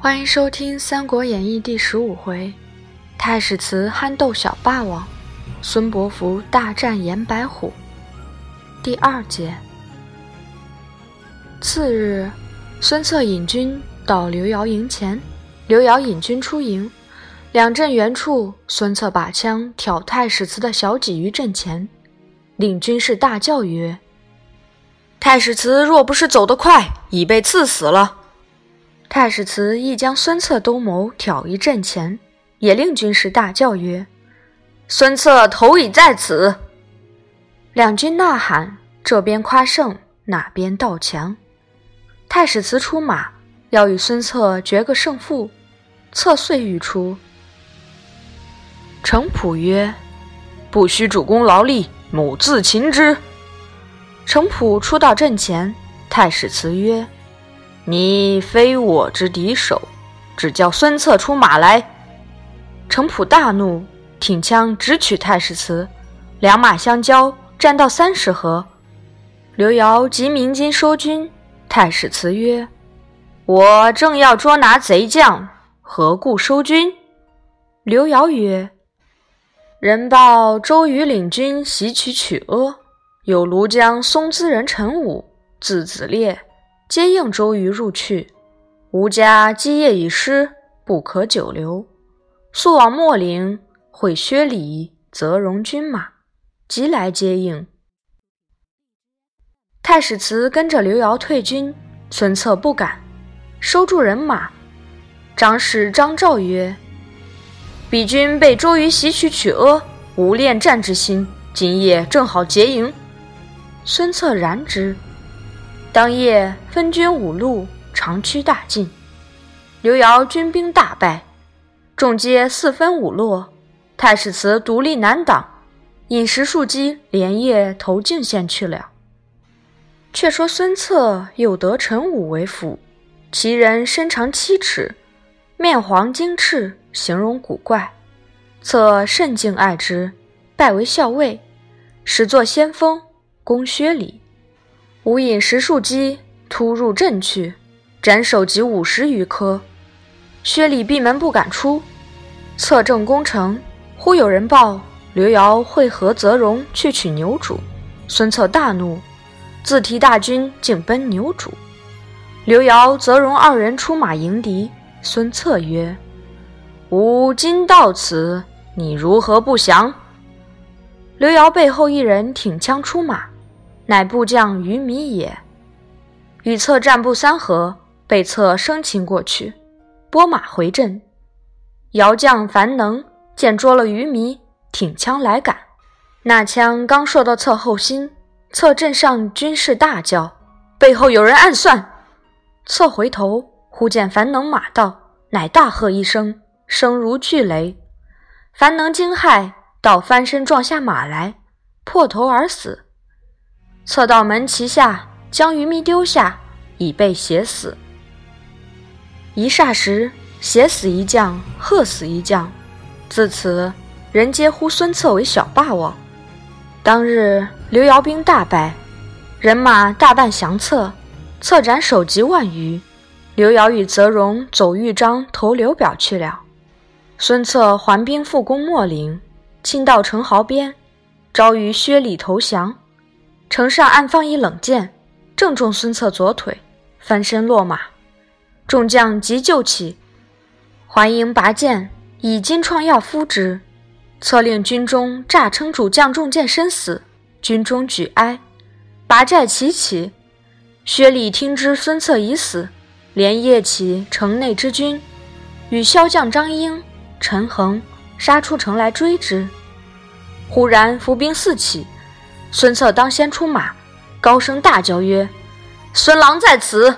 欢迎收听《三国演义》第十五回：太史慈憨豆小霸王，孙伯符大战严白虎。第二节。次日，孙策引军到刘繇营前，刘繇引军出营，两阵远处，孙策把枪挑太史慈的小戟于阵前，令军士大叫曰：“太史慈若不是走得快，已被刺死了。”太史慈亦将孙策兜谋挑于阵前，也令军士大叫曰：“孙策头已在此！”两军呐喊，这边夸胜，那边道强。太史慈出马，要与孙策决个胜负。策遂欲出，程普曰：“不须主公劳力，母自擒之。”程普出到阵前，太史慈曰。你非我之敌手，只叫孙策出马来。程普大怒，挺枪直取太史慈，两马相交，战到三十合。刘繇急鸣金收军。太史慈曰：“我正要捉拿贼将，何故收军？”刘繇曰：“人报周瑜领军袭取曲阿，有庐江松滋人陈武，字子烈。”皆应周瑜入去，吾家基业已失，不可久留。速往秣陵会薛礼、泽荣军马，即来接应。太史慈跟着刘繇退军，孙策不敢，收住人马。长史张昭曰：“彼军被周瑜袭取曲阿，无恋战之心，今夜正好结营。”孙策然之。当夜分军五路，长驱大进。刘繇军兵大败，众皆四分五落。太史慈独立难挡，引石数击，连夜投泾县去了。却说孙策又得陈武为辅，其人身长七尺，面黄精赤，形容古怪。策甚敬爱之，拜为校尉，始作先锋，攻薛礼。吾引十数骑突入阵去，斩首级五十余颗。薛礼闭门不敢出。策正攻城，忽有人报刘繇会合泽荣去取牛渚。孙策大怒，自提大军竟奔牛渚。刘繇、泽荣二人出马迎敌。孙策曰：“吾今到此，你如何不降？”刘繇背后一人挺枪出马。乃部将于米也，与策战不三合，被策生擒过去，拨马回阵。姚将樊能见捉了于弥，挺枪来赶，那枪刚射到策后心，策阵上军士大叫：“背后有人暗算！”策回头，忽见樊能马到，乃大喝一声，声如巨雷。樊能惊骇，倒翻身撞下马来，破头而死。策到门旗下，将于弥丢下，已被挟死。一霎时，挟死一将，喝死一将。自此，人皆呼孙策为小霸王。当日，刘繇兵大败，人马大半降策，策斩首级万余。刘繇与泽荣走豫章投刘表去了。孙策还兵复攻秣陵，亲到城壕边，招于薛礼投降。城上暗放一冷箭，正中孙策左腿，翻身落马。众将急救起，桓营拔剑，以金创药敷之。策令军中诈称主将中箭身死，军中举哀。拔寨齐起。薛礼听知孙策已死，连夜起城内之军，与骁将张英、陈恒杀出城来追之。忽然伏兵四起。孙策当先出马，高声大叫曰：“孙郎在此！”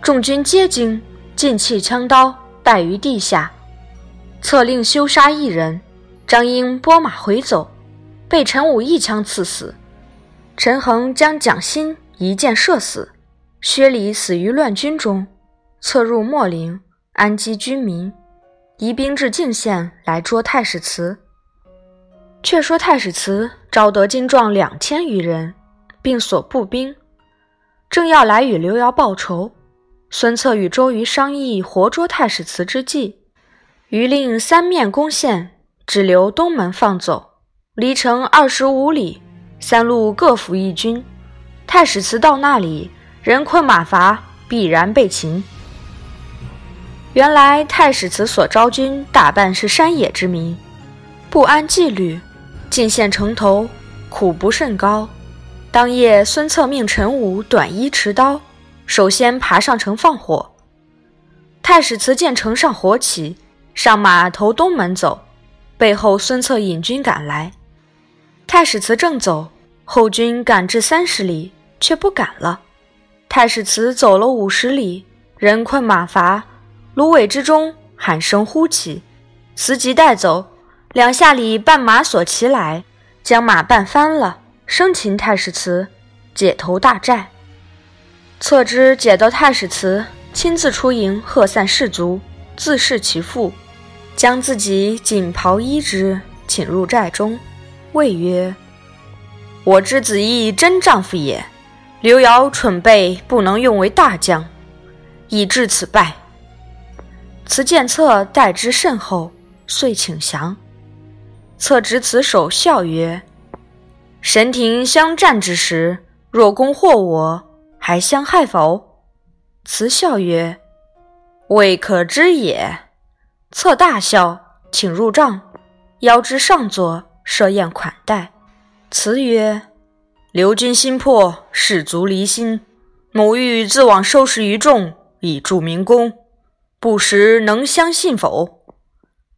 众军皆惊，尽弃枪刀，败于地下。策令休杀一人，张英拨马回走，被陈武一枪刺死。陈恒将蒋欣一箭射死。薛礼死于乱军中。策入秣陵，安基军民，移兵至泾县来捉太史慈。却说太史慈招得精壮两千余人，并所步兵，正要来与刘繇报仇，孙策与周瑜商议活捉太史慈之计，余令三面攻陷，只留东门放走。离城二十五里，三路各伏一军。太史慈到那里，人困马乏，必然被擒。原来太史慈所招军大半是山野之民，不安纪律，进献城头，苦不甚高。当夜，孙策命陈武短衣持刀，首先爬上城放火。太史慈见城上火起，上马投东门走，背后孙策引军赶来。太史慈正走，后军赶至三十里，却不赶了。太史慈走了五十里，人困马乏，芦苇之中喊声呼起，慈急带走。两下里绊马索骑来，将马绊翻了。生擒太史慈，解投大寨。策之解到太史慈，亲自出营喝散士卒，自恃其父，将自己锦袍衣之，请入寨中，谓曰：“我之子义真丈夫也。刘繇蠢备，不能用为大将，以致此败。”慈见策待之甚厚，遂请降。策执此手，笑曰。神庭相战之时，若攻获我，还相害否？慈笑曰：“未可知也。”策大笑，请入帐，邀之上座，设宴款待。慈曰：“刘君心魄，士卒离心，某欲自往收拾于众，以助明公，不时能相信否？”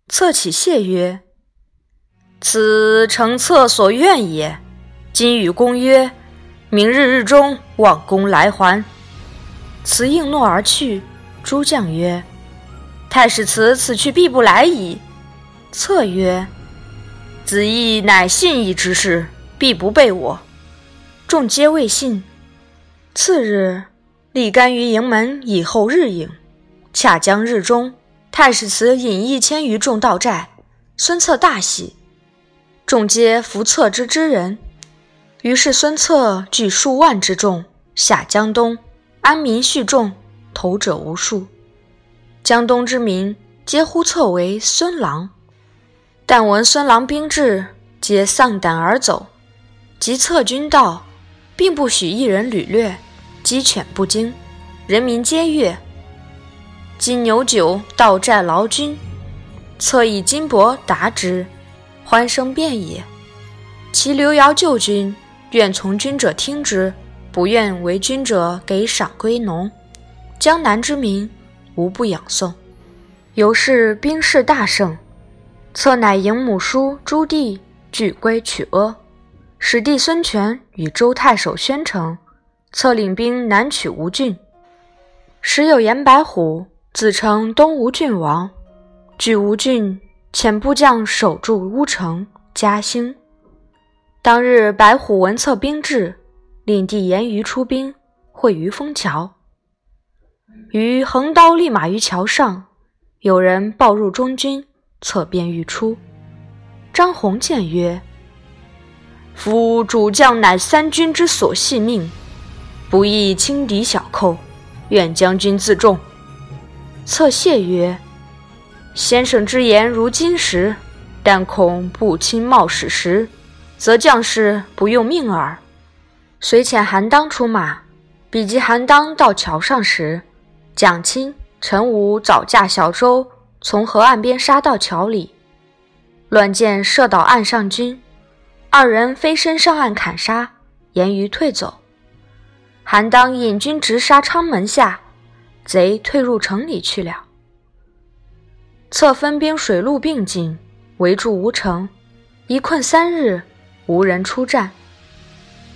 策起谢曰：“此诚策所愿也。”今与公约，明日日中望公来还。辞应诺而去。诸将曰：“太史慈此去必不来矣。”策曰：“子义乃信义之士，必不背我。”众皆未信。次日，立竿于营门以候日影。恰将日中，太史慈引一千余众到寨，孙策大喜，众皆服策之之人。于是孙策聚数万之众下江东，安民蓄众，投者无数。江东之民皆呼策为孙郎。但闻孙郎兵至，皆丧胆而走。及策军到，并不许一人屡掠，鸡犬不惊，人民皆悦。金牛酒到寨劳军，策以金帛答之，欢声遍野。其刘繇救君。愿从军者听之，不愿为军者给赏归农。江南之民无不仰颂。由是兵势大盛，策乃迎母叔朱棣拒归曲阿，使弟孙权与周太守宣城，策领兵南取吴郡。时有严白虎自称东吴郡王，据吴郡，遣部将守住乌城嘉兴。当日，白虎闻策兵至，令弟严于出兵，会于枫桥。于横刀立马于桥上，有人报入中军，策便欲出。张宏见曰：“夫主将乃三军之所系命，不宜轻敌小寇，愿将军自重。”策谢曰：“先生之言如金石，但恐不轻冒矢石。”则将士不用命耳。遂遣韩当出马，比及韩当到桥上时，蒋钦、陈武早驾小舟从河岸边杀到桥里，乱箭射倒岸上军，二人飞身上岸砍杀，严于退走。韩当引军直杀昌门下，贼退入城里去了。策分兵水陆并进，围住吴城，一困三日。无人出战，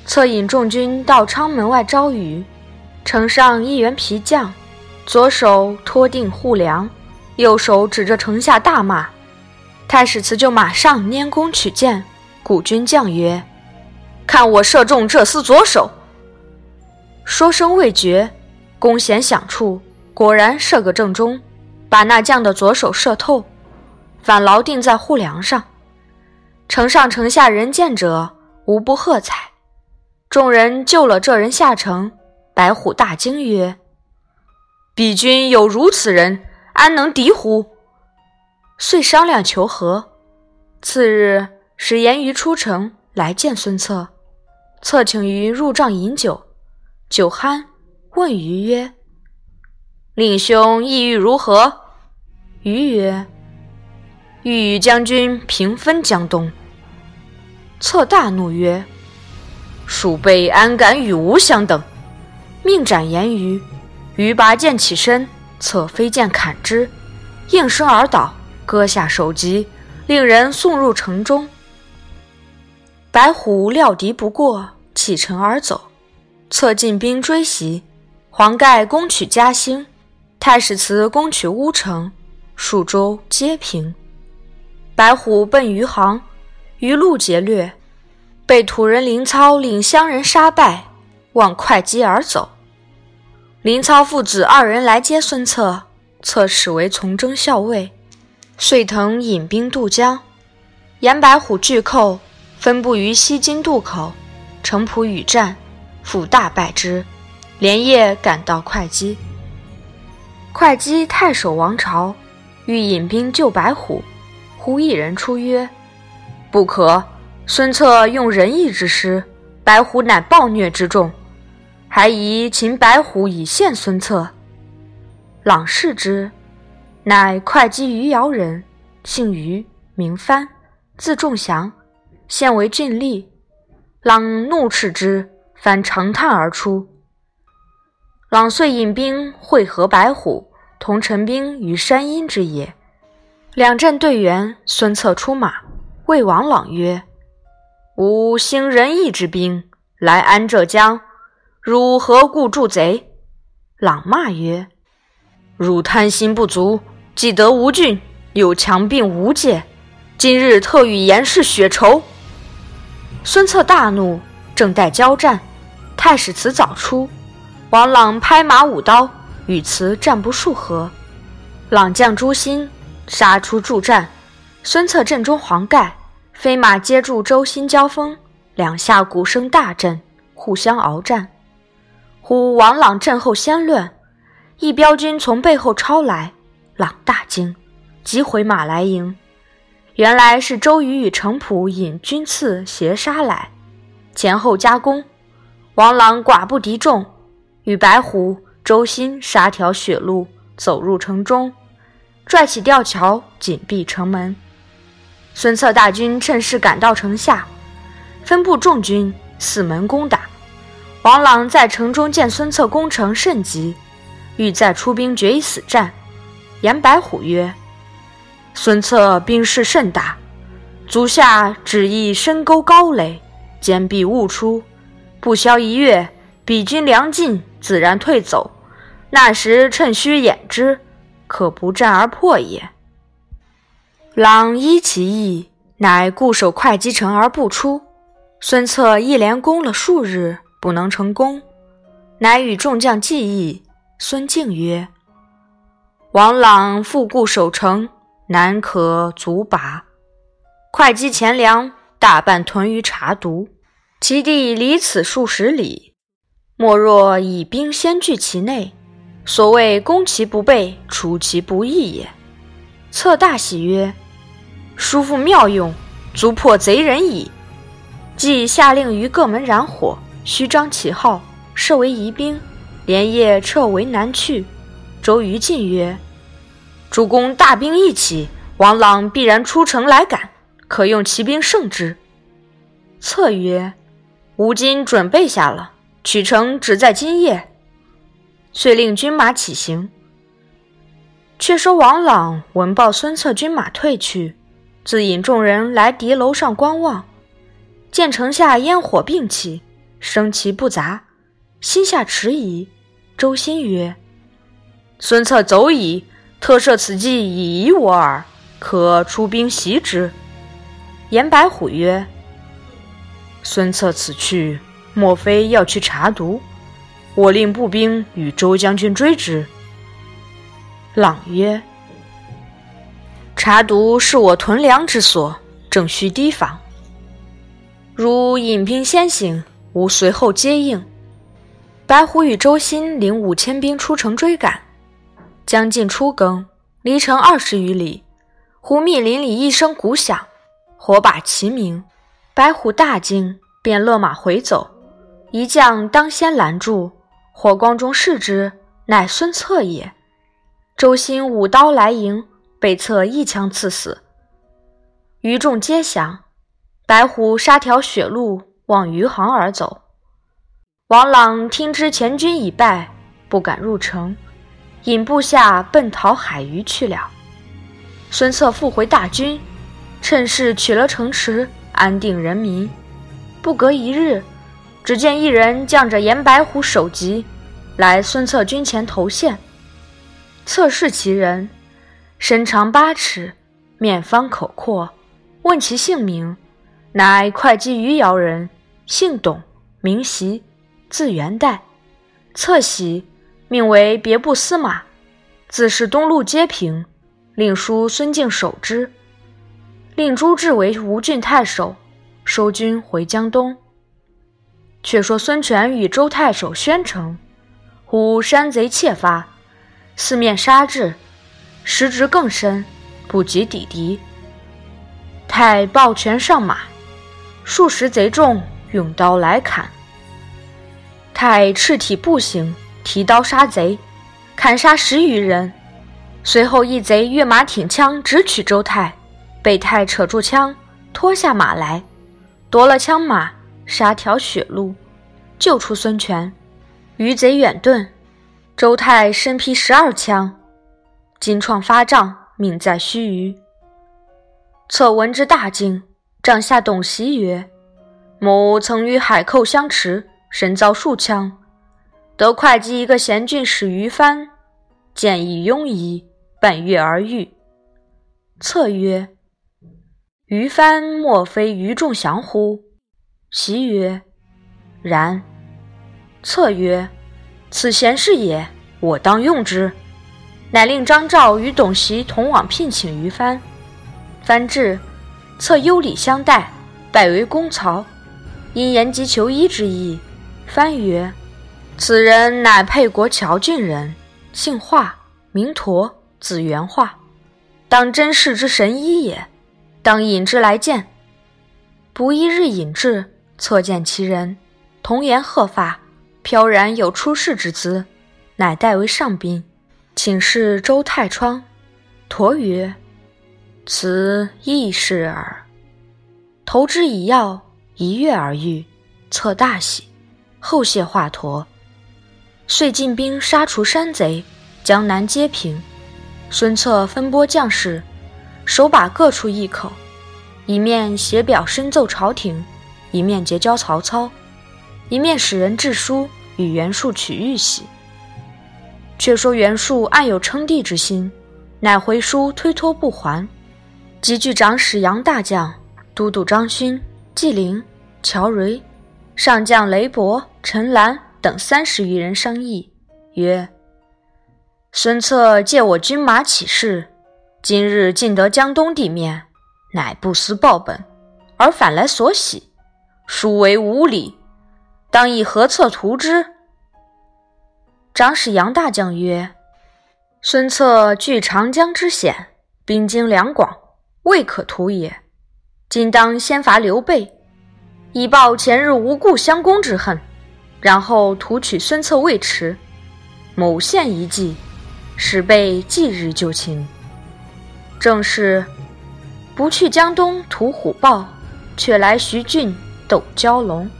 策引众军到昌门外招雨。城上一员皮将，左手托定护梁，右手指着城下大骂。太史慈就马上拈弓取箭。古军将曰：“看我射中这厮左手。”说声未绝，弓弦响处，果然射个正中，把那将的左手射透，反牢定在护梁上。城上城下人见者，无不喝彩。众人救了这人下城，白虎大惊曰：“彼军有如此人，安能敌乎？”遂商量求和。次日，使严于出城来见孙策。策请于入帐饮酒，酒酣，问于曰：“令兄意欲如何？”瑜曰：“欲与将军平分江东。”策大怒曰：“鼠辈安敢与吾相等？”命斩颜瑜。瑜拔剑起身，策飞剑砍之，应声而倒，割下首级，令人送入城中。白虎料敌不过，弃城而走。策进兵追袭，黄盖攻取嘉兴，太史慈攻取乌城，数州皆平。白虎奔余杭，余路劫掠，被土人林操领乡人杀败，望会稽而走。林操父子二人来接孙策，策使为从征校尉，遂腾引兵渡江。严白虎拒寇。分布于西津渡口，程普与战，复大败之，连夜赶到会稽。会稽太守王朝欲引兵救白虎，忽一人出曰：“不可！孙策用仁义之师，白虎乃暴虐之众，还宜擒白虎以献孙策。”朗视之，乃会稽余姚人，姓余，名藩，字仲祥。现为郡吏，朗怒斥之，翻长叹而出。朗遂引兵会合白虎，同陈兵于山阴之野。两阵对员，孙策出马，谓王朗曰：“吾兴仁义之兵，来安浙江，汝何故助贼？”朗骂曰：“汝贪心不足，既得吴郡，又强并吴界，今日特与严氏血仇。”孙策大怒，正待交战，太史慈早出，王朗拍马舞刀，与慈战不数合，朗将朱心，杀出助战。孙策阵中黄盖飞马接住周心交锋，两下鼓声大震，互相鏖战。忽王朗阵后先乱，一彪军从背后抄来，朗大惊，急回马来迎。原来是周瑜与程普引军次斜杀来，前后夹攻，王朗寡不敌众，与白虎、周兴杀条血路，走入城中，拽起吊桥，紧闭城门。孙策大军趁势赶到城下，分布众军四门攻打。王朗在城中见孙策攻城甚急，欲再出兵决一死战。言白虎曰。孙策兵势甚大，足下只意深沟高垒，坚壁勿出。不消一月，彼军粮尽，自然退走。那时趁虚掩之，可不战而破也。朗依其意，乃固守会稽城而不出。孙策一连攻了数日，不能成功，乃与众将计议。孙敬曰：“王朗复固守城。”难可足拔，会稽钱粮大半屯于茶渎，其地离此数十里。莫若以兵先据其内，所谓攻其不备，出其不意也。策大喜曰：“叔父妙用，足破贼人矣。”即下令于各门燃火，虚张旗号，设为疑兵，连夜撤围南去。周瑜进曰。主公大兵一起，王朗必然出城来赶，可用骑兵胜之。策曰：“吾今准备下了，取城只在今夜。”遂令军马起行。却说王朗闻报孙策军马退去，自引众人来敌楼上观望，见城下烟火并起，声旗不杂，心下迟疑。周兴曰：“孙策走矣。”特设此计以疑我耳，可出兵袭之。颜白虎曰：“孙策此去，莫非要去查毒？我令步兵与周将军追之。”朗曰：“查毒是我屯粮之所，正需提防。如引兵先行，吾随后接应。”白虎与周兴领五千兵出城追赶。将近初更，离城二十余里，忽密林里一声鼓响，火把齐鸣。白虎大惊，便勒马回走。一将当先拦住，火光中视之，乃孙策也。周兴舞刀来迎，被策一枪刺死。余众皆降。白虎杀条血路，往余杭而走。王朗听知前军已败，不敢入城，引部下奔逃海虞去了。孙策复回大军，趁势取了城池，安定人民。不隔一日，只见一人将着严白虎首级，来孙策军前投献。策视其人，身长八尺，面方口阔，问其姓名，乃会稽余姚人，姓董，名袭。字元代，侧喜，命为别部司马，自是东路街平，令叔孙敬守之，令朱志为吴郡太守，收军回江东。却说孙权与周太守宣城，忽山贼窃发，四面杀至，时值更深，不及抵敌。太抱拳上马，数十贼众用刀来砍。太赤体步行，提刀杀贼，砍杀十余人。随后一贼跃马挺枪，直取周泰，被太扯住枪，拖下马来，夺了枪马，杀条血路，救出孙权。余贼远遁，周泰身披十二枪，金创发胀，命在须臾。策闻之大惊，帐下董袭曰：“某曾与海寇相持。”身遭数枪，得会稽一个贤俊使于藩，见以庸夷，半月而愈。策曰：“于藩莫非于仲降乎？”其曰：“然。”策曰：“此贤士也，我当用之。”乃令张昭与董袭同往聘请于藩。藩至，策优礼相待，拜为公曹，因言及求医之意。番曰：“此人乃沛国谯郡人，姓华，名陀，字元化，当真世之神医也。当引之来见。”不一日引至，侧见其人，童颜鹤发，飘然有出世之姿，乃代为上宾，请示周太仓。陀曰：“此亦是耳。”投之以药，一跃而愈，策大喜。后谢华佗，遂进兵杀除山贼，江南皆平。孙策分拨将士，手把各处一口，一面写表申奏朝廷，一面结交曹操，一面使人致书与袁术取玉玺。却说袁术暗有称帝之心，乃回书推脱不还，即据长史杨大将、都督张勋、纪灵、乔蕤。上将雷伯、陈兰等三十余人商议，曰：“孙策借我军马起事，今日进得江东地面，乃不思报本，而反来索喜，殊为无礼，当以何策图之？”长史杨大将曰：“孙策据长江之险，兵精粮广，未可图也。今当先伐刘备。”以报前日无故相攻之恨，然后图取孙策未迟，某献一计，使备继日就擒。正是不去江东图虎豹，却来徐郡斗蛟龙。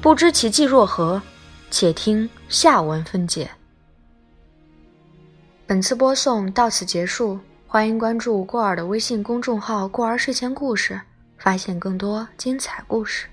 不知其迹若何，且听下文分解。本次播送到此结束，欢迎关注过儿的微信公众号“过儿睡前故事”。发现更多精彩故事。